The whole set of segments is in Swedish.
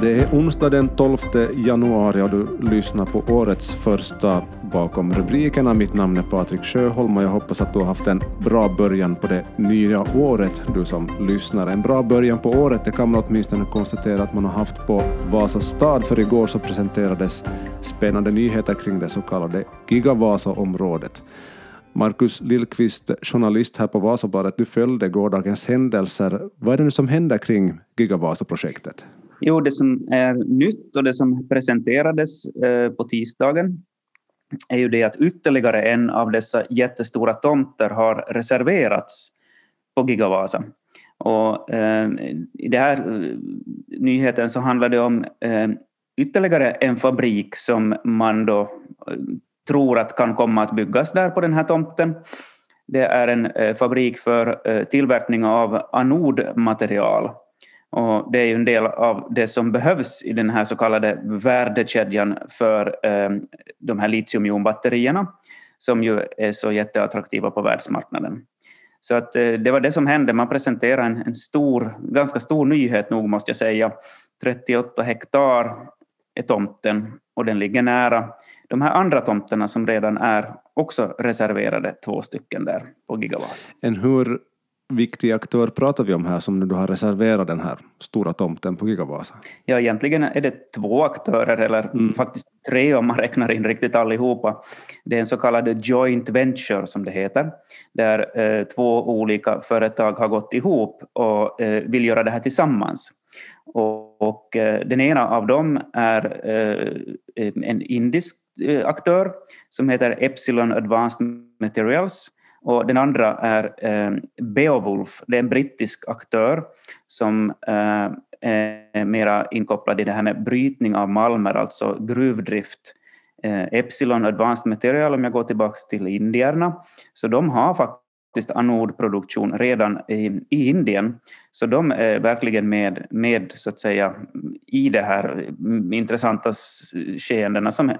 Det är onsdag den 12 januari och du lyssnar på årets första Bakom rubrikerna. Mitt namn är Patrik Sjöholm och jag hoppas att du har haft en bra början på det nya året, du som lyssnar. En bra början på året, det kan man åtminstone konstatera att man har haft på Vasa stad, för igår så presenterades spännande nyheter kring det så kallade Gigavasa-området. Markus Lillqvist, journalist här på Vasabaret, du följde gårdagens händelser. Vad är det nu som händer kring Gigavasa-projektet? Jo, det som är nytt och det som presenterades eh, på tisdagen är ju det att ytterligare en av dessa jättestora tomter har reserverats på Gigavasa. Och, eh, I den här eh, nyheten så handlar det om eh, ytterligare en fabrik som man då eh, tror att kan komma att byggas där på den här tomten. Det är en eh, fabrik för tillverkning av anodmaterial och det är ju en del av det som behövs i den här så kallade värdekedjan för eh, de här litiumjonbatterierna som ju är så jätteattraktiva på världsmarknaden. Så att eh, det var det som hände. Man presenterade en, en stor, ganska stor nyhet nog måste jag säga. 38 hektar är tomten och den ligger nära de här andra tomterna som redan är också reserverade, två stycken där på Gigavas. En hur viktig aktör pratar vi om här som nu har reserverat den här stora tomten på Gigavasa? Ja, egentligen är det två aktörer, eller mm. faktiskt tre om man räknar in riktigt allihopa. Det är en så kallad joint venture som det heter, där eh, två olika företag har gått ihop och eh, vill göra det här tillsammans. Och, och eh, den ena av dem är eh, en indisk eh, aktör som heter Epsilon Advanced Materials och den andra är eh, Beowulf, det är en brittisk aktör som eh, är mera inkopplad i det här med brytning av malmer, alltså gruvdrift. Eh, Epsilon Advanced Material, om jag går tillbaka till indierna, så de har faktiskt anodproduktion redan i, i Indien. Så de är verkligen med, med så att säga, i de här intressanta skeendena som, eh,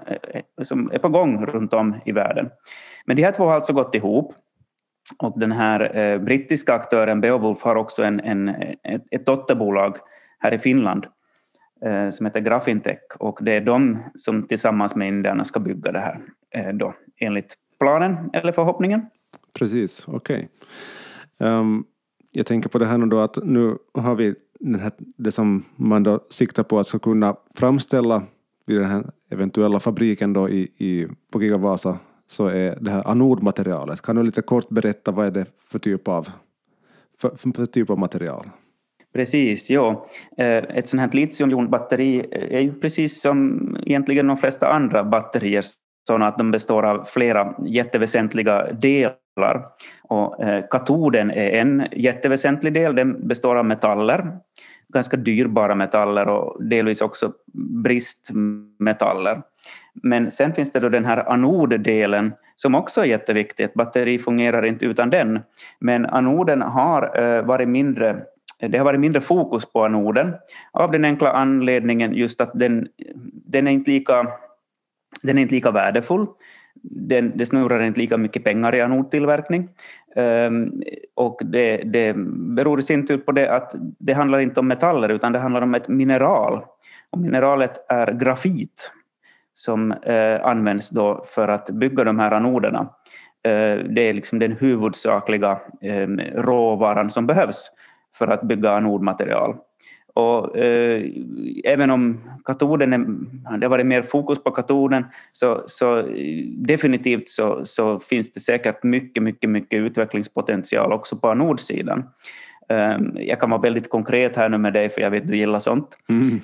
som är på gång runt om i världen. Men de här två har alltså gått ihop och den här eh, brittiska aktören Beowulf har också en, en, ett, ett dotterbolag här i Finland eh, som heter Grafintech och det är de som tillsammans med indierna ska bygga det här eh, då, enligt planen eller förhoppningen. Precis, okej. Okay. Um, jag tänker på det här nu då att nu har vi den här, det som man då siktar på att ska kunna framställa vid den här eventuella fabriken då i, i, på Gigavasa så är det här anodmaterialet. Kan du lite kort berätta vad är det för typ av, för, för typ av material? Precis, ja. Eh, ett sånt här litiumjonbatteri eh, är ju precis som egentligen de flesta andra batterier sådana att de består av flera jätteväsentliga delar. Och eh, katoden är en jätteväsentlig del, den består av metaller, ganska dyrbara metaller och delvis också bristmetaller. Men sen finns det då den här anoddelen som också är jätteviktig. Ett batteri fungerar inte utan den. Men anoden har eh, varit mindre det har varit mindre fokus på anoden av den enkla anledningen just att den, den, är, inte lika, den är inte lika värdefull. Den, det snurrar inte lika mycket pengar i anodtillverkning. Um, och det, det beror i sin tur på det att det handlar inte om metaller utan det handlar om ett mineral. Och mineralet är grafit som eh, används då för att bygga de här anoderna. Eh, det är liksom den huvudsakliga eh, råvaran som behövs för att bygga anodmaterial. Och, eh, även om katoden är, det har varit mer fokus på katoden så, så definitivt så, så, finns det säkert mycket, mycket, mycket utvecklingspotential också på anodsidan. Um, jag kan vara väldigt konkret här nu med dig för jag vet att du gillar sånt. Mm.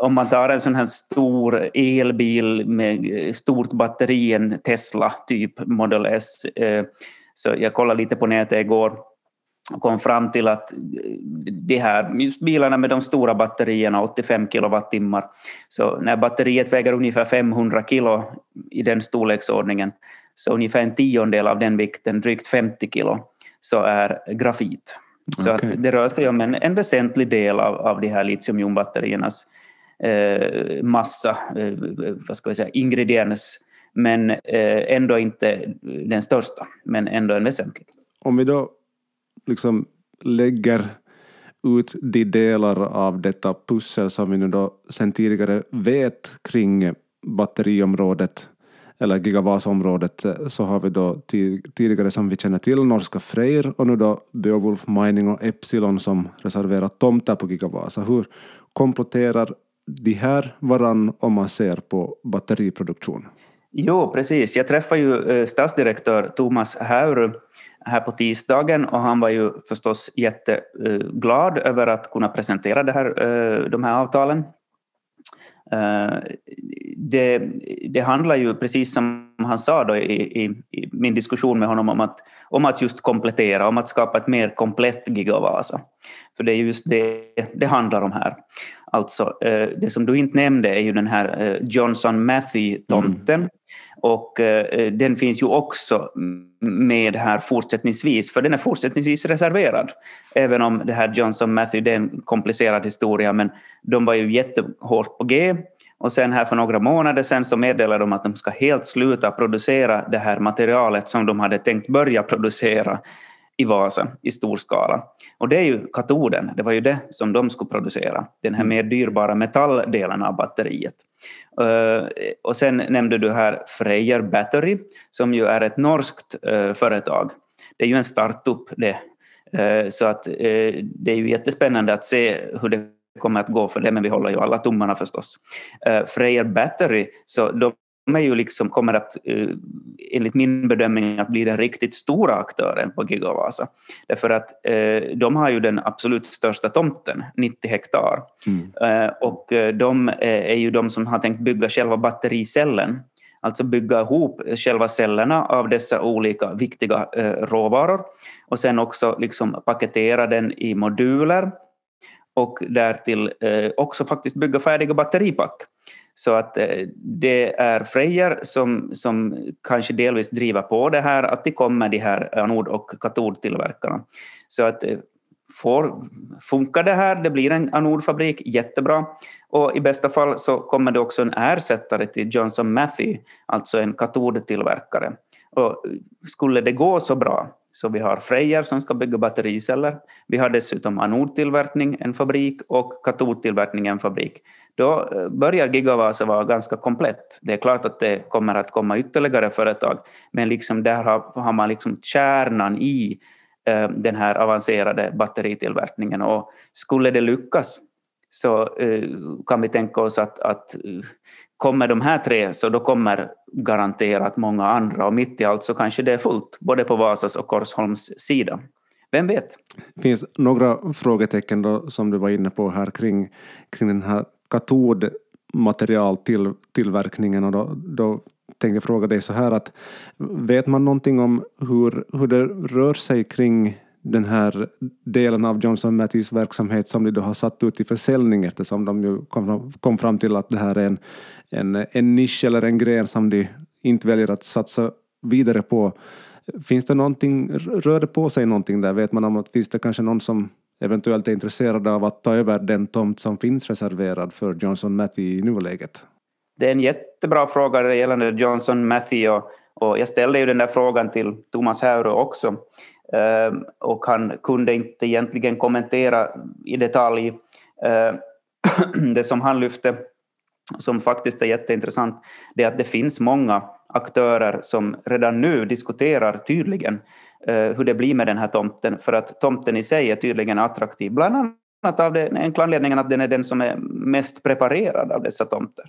Om man tar en sån här stor elbil med stort batteri, en Tesla typ Model S, uh, så jag kollade lite på nätet igår och kom fram till att de här just bilarna med de stora batterierna, 85 kilowattimmar, så när batteriet väger ungefär 500 kilo i den storleksordningen, så ungefär en tiondel av den vikten, drygt 50 kilo, så är grafit. Så okay. att det rör sig om en, en väsentlig del av, av de här litiumjonbatteriernas eh, Eh, massa, eh, vad ska jag säga, ingrediens, men eh, ändå inte den största, men ändå en väsentlig. Om vi då liksom lägger ut de delar av detta pussel som vi nu då sen tidigare vet kring batteriområdet eller gigavasområdet så har vi då tidigare som vi känner till norska Freyr och nu då Beowulf Mining och Epsilon som reserverat tomter på Gigavasa. Hur kompletterar de här varann om man ser på batteriproduktion? Jo, precis. Jag träffade ju statsdirektör stadsdirektör Thomas Häuru här på tisdagen och han var ju förstås jätteglad eh, över att kunna presentera det här, eh, de här avtalen. Det, det handlar ju, precis som han sa då i, i, i, min diskussion med honom, om att, om att just komplettera, om att skapa ett mer komplett Gigavasa. För det är just det det handlar om här. Alltså, det som du inte nämnde är ju den här Johnson Matthey-tomten, mm. Och eh, den finns ju också med här fortsättningsvis, för den är fortsättningsvis reserverad. Även om det här Johnson Matthew, det är en komplicerad historia, men de var ju jättehårt på G. Och sen här för några månader sen så meddelade de att de ska helt sluta producera det här materialet som de hade tänkt börja producera i Vasa i stor skala. Och det är ju katoden, det var ju det som de skulle producera, den här mer dyrbara metalldelen av batteriet. Eh, och sen nämnde du här Freyer Battery, som ju är ett norskt eh, företag. Det är ju en startup det. Eh, så att det är ju jättespännande att se hur det kommer att gå för det, men vi håller ju alla tummarna förstås. Freyer Battery, så de är ju liksom, kommer att, eh, enligt min bedömning, att bli den riktigt stora aktören på Gigavasa. Därför att eh, de har ju den absolut största tomten, 90 hektar. Mm. Eh, och de är ju de som har tänkt bygga själva battericellen, alltså bygga ihop själva cellerna av dessa olika viktiga råvaror och sen också liksom paketera den i moduler och därtill eh, också faktiskt bygga färdiga batteripack. Så att eh, det är Frejer som, som kanske delvis driver på det här, att det kommer de här anod och katodtillverkarna. Så att eh, får, funkar det här, det blir en anodfabrik, jättebra. Och i bästa fall så kommer det också en ersättare till Johnson Matthew alltså en katodtillverkare. Och skulle det gå så bra, så vi har Frejer som ska bygga battericeller, vi har dessutom anodtillverkning, en fabrik, och katodtillverkning, en fabrik, då eh, börjar Gigavasa vara ganska komplett. Det är klart att det kommer att komma ytterligare företag, men liksom där har, har man liksom kärnan i eh, den här avancerade batteritillverkningen. Och skulle det lyckas så eh, kan vi tänka oss att, att eh, kommer de här tre så då kommer garanterat många andra och mitt i allt så kanske det är fullt, både på Vasas och Korsholms sida. Vem vet? Det finns några frågetecken då, som du var inne på här kring, kring den här katodmaterialtillverkningen och då, då tänkte jag fråga dig så här att vet man någonting om hur, hur det rör sig kring den här delen av Johnson Mattheys verksamhet som de då har satt ut i försäljning eftersom de ju kom, kom fram till att det här är en, en, en nisch eller en gren som de inte väljer att satsa vidare på. Finns det någonting, rör det på sig någonting där? Vet man om att finns det kanske någon som eventuellt är intresserad av att ta över den tomt som finns reserverad för Johnson Matthew i nuläget? Det är en jättebra fråga gällande Johnson Matthew och, och jag ställde ju den där frågan till Thomas Häuro också Ehm, och han kunde inte egentligen kommentera i detalj ehm, det som han lyfte som faktiskt är jätteintressant, det är att det finns många aktörer som redan nu diskuterar tydligen Eh, hur det blir med den här tomten, för att tomten i sig är tydligen attraktiv, bland annat av den enkla anledningen att den är den som är mest preparerad av dessa tomter.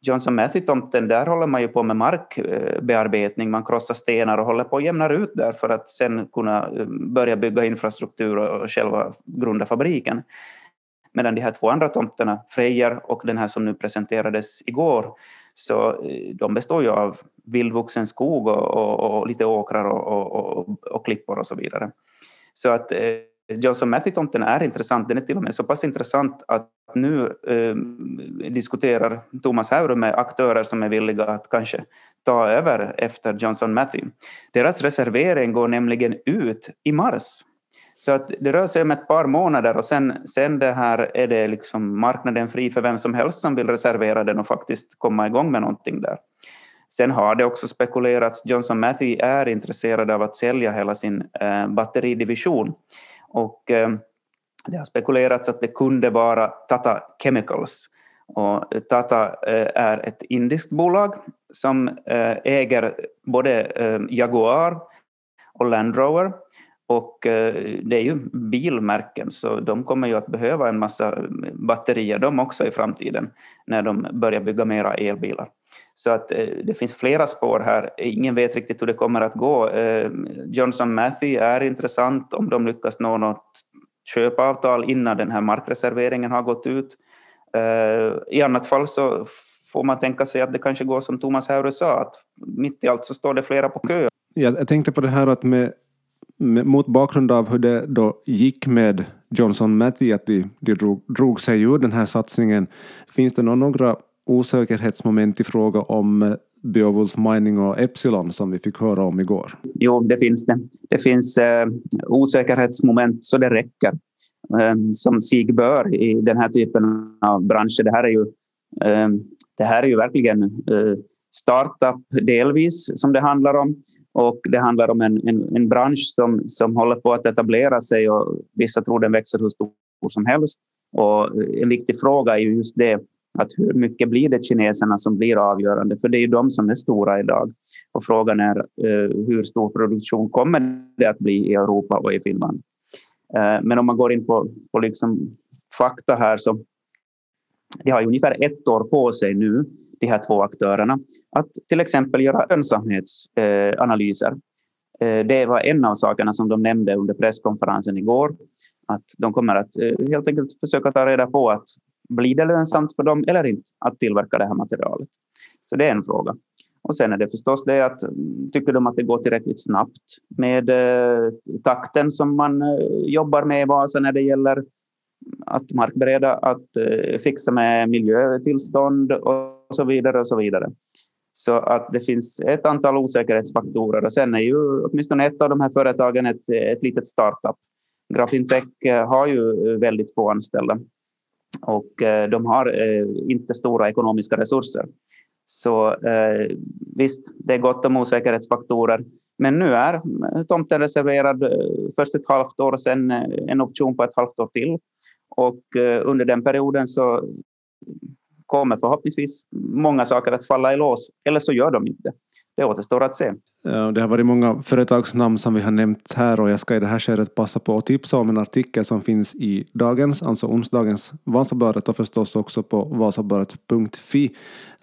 Johnson Matthew-tomten, där håller man ju på med markbearbetning, man krossar stenar och håller på att jämna ut där för att sen kunna eh, börja bygga infrastruktur och själva grunda fabriken. Medan de här två andra tomterna, Frejer och den här som nu presenterades igår, så eh, de består ju av vildvuxen skog och, och, och lite åkrar och, och, och, klippor och så vidare. Så att eh, Johnson-Mathy-tomten är intressant. Den är till och med så pass intressant att nu eh, diskuterar Thomas Hauru med aktörer som är villiga att kanske ta över efter Johnson-Mathy. Deras reservering går nämligen ut i mars så att det rör sig om ett par månader och sen, sen det här är det liksom marknaden fri för vem som helst som vill reservera den och faktiskt komma igång med någonting där. Sen har det också spekulerats, Johnson-Mathy är intresserad av att sälja hela sin eh, batteridivision och eh, det har spekulerats att det kunde vara Tata Chemicals. Och Tata eh, är ett indiskt bolag som eh, äger både eh, Jaguar och Land Rover och eh, det är ju bilmärken så de kommer ju att behöva en massa batterier de också i framtiden när de börjar bygga mera elbilar. Så att eh, det finns flera spår här. Ingen vet riktigt hur det kommer att gå. Eh, Johnson Matthew är intressant om de lyckas nå något köpavtal innan den här markreserveringen har gått ut. I annat fall så får man tänka sig att det kanske går som Thomas Haure sa, att mitt i allt så står det flera på kö. Jag tänkte på det här att med mot bakgrund av hur det då gick med Johnson Matthey, att de, de drog, drog sig ur den här satsningen, finns det några osäkerhetsmoment i fråga om eh, Beowulf Mining och Epsilon som vi fick höra om igår? Jo, det finns det. Det finns eh, osäkerhetsmoment så det räcker. Eh, som sig bör i den här typen av branscher. Det här är ju, eh, det här är ju verkligen eh, startup delvis som det handlar om. Och det handlar om en, en, en, bransch som, som håller på att etablera sig och vissa tror den växer hur stor som helst. Och en viktig fråga är just det att hur mycket blir det kineserna som blir avgörande? För det är ju de som är stora idag. Och frågan är eh, hur stor produktion kommer det att bli i Europa och i Finland? Eh, men om man går in på, på liksom fakta här så de har ungefär ett år på sig nu de här två aktörerna att till exempel göra lönsamhetsanalyser. Eh, det var en av sakerna som de nämnde under presskonferensen igår. Att de kommer att eh, helt enkelt försöka ta reda på att blir det lönsamt för dem eller inte att tillverka det här materialet. Så det är en fråga. Och sen är det förstås det att mm, tycker de att det går tillräckligt snabbt med eh, takten som man eh, jobbar med i Vasa när det gäller att markbereda, att fixa med miljötillstånd och så vidare och så vidare. Så att det finns ett antal osäkerhetsfaktorer och sen är ju åtminstone ett av de här företagen ett, ett litet startup. Grafintech eh, har ju eh, väldigt få anställda och eh, de har inte stora ekonomiska resurser. Så visst, det är gott om osäkerhetsfaktorer. Men nu är tomten reserverad först ett halvt år och sen en option på ett halvt år till. Och under den perioden så kommer förhoppningsvis många saker att falla i lås, eller så gör de inte. Det återstår att se. Det har varit många företagsnamn som vi har nämnt här och jag ska i det här skedet passa på att tipsa om en artikel som finns i dagens, alltså onsdagens Vasabladet och förstås också på vasabladet.fi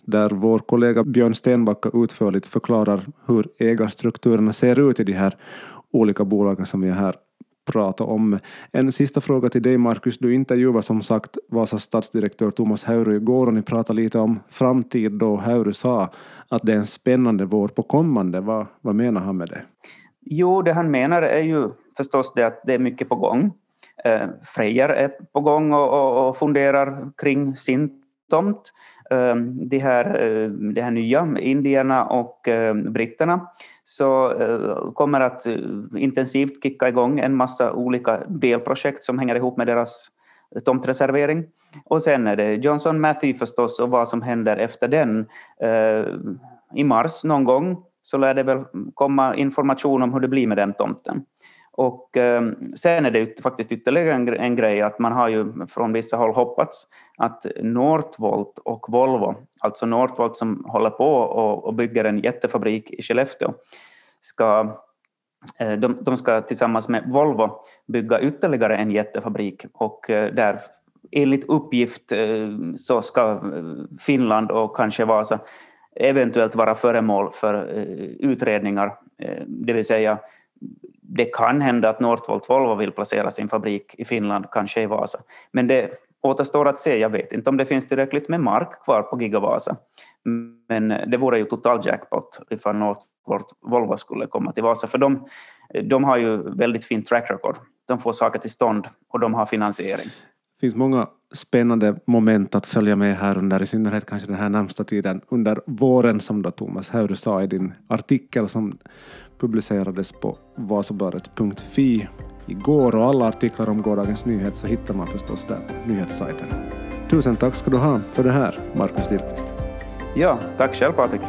där vår kollega Björn Stenbacka utförligt förklarar hur ägarstrukturerna ser ut i de här olika bolagen som vi här prata om. En sista fråga till dig Marcus. Du intervjuade som sagt Vasas stadsdirektör Thomas Hauru igår och ni pratade lite om framtid då Hauru sa att det är en spännande vår på kommande. Vad, vad menar han med det? Jo, det han menar är ju förstås det att det är mycket på gång. Eh, Frejer är på gång och, och, och funderar kring sin tomt. Ehm, de här, eh, de här nya indierna och ehm, britterna så eh, kommer att eh, intensivt kicka igång en massa olika delprojekt som hänger ihop med deras tomtreservering. Och sen är det Johnson Matthew förstås och vad som händer efter den. Ehm, I mars någon gång så lär det väl komma information om hur det blir med den tomten. Och ehm, sen är det faktiskt ytterligare en, grej att man har ju från vissa håll hoppats att Northvolt och Volvo, alltså Northvolt som håller på och, bygger en jättefabrik i Skellefteå, ska eh, de, de, ska tillsammans med Volvo bygga ytterligare en jättefabrik. Och eh, där enligt uppgift eh, så ska Finland och kanske Vasa eventuellt vara föremål för utredningar, det vill säga det kan hända att Northvolt Volvo vill placera sin fabrik i Finland, kanske i Vasa. Men det återstår att se. Jag vet inte om det finns tillräckligt med mark kvar på Gigavasa. Men det vore ju total jackpot ifall Northvolt Volvo skulle komma till Vasa. För de, de har ju väldigt fint track record. De får saker till stånd och de har finansiering. Det finns många spännande moment att följa med här under, i synnerhet kanske den här närmsta tiden under våren som då Thomas Hauru sa i din artikel som publicerades på vasabladet.fi igår och alla artiklar om gårdagens nyhet så hittar man förstås där på nyhetssajten. Tusen tack ska du ha för det här, Markus Dirkvist. Ja, tack själv Patrik.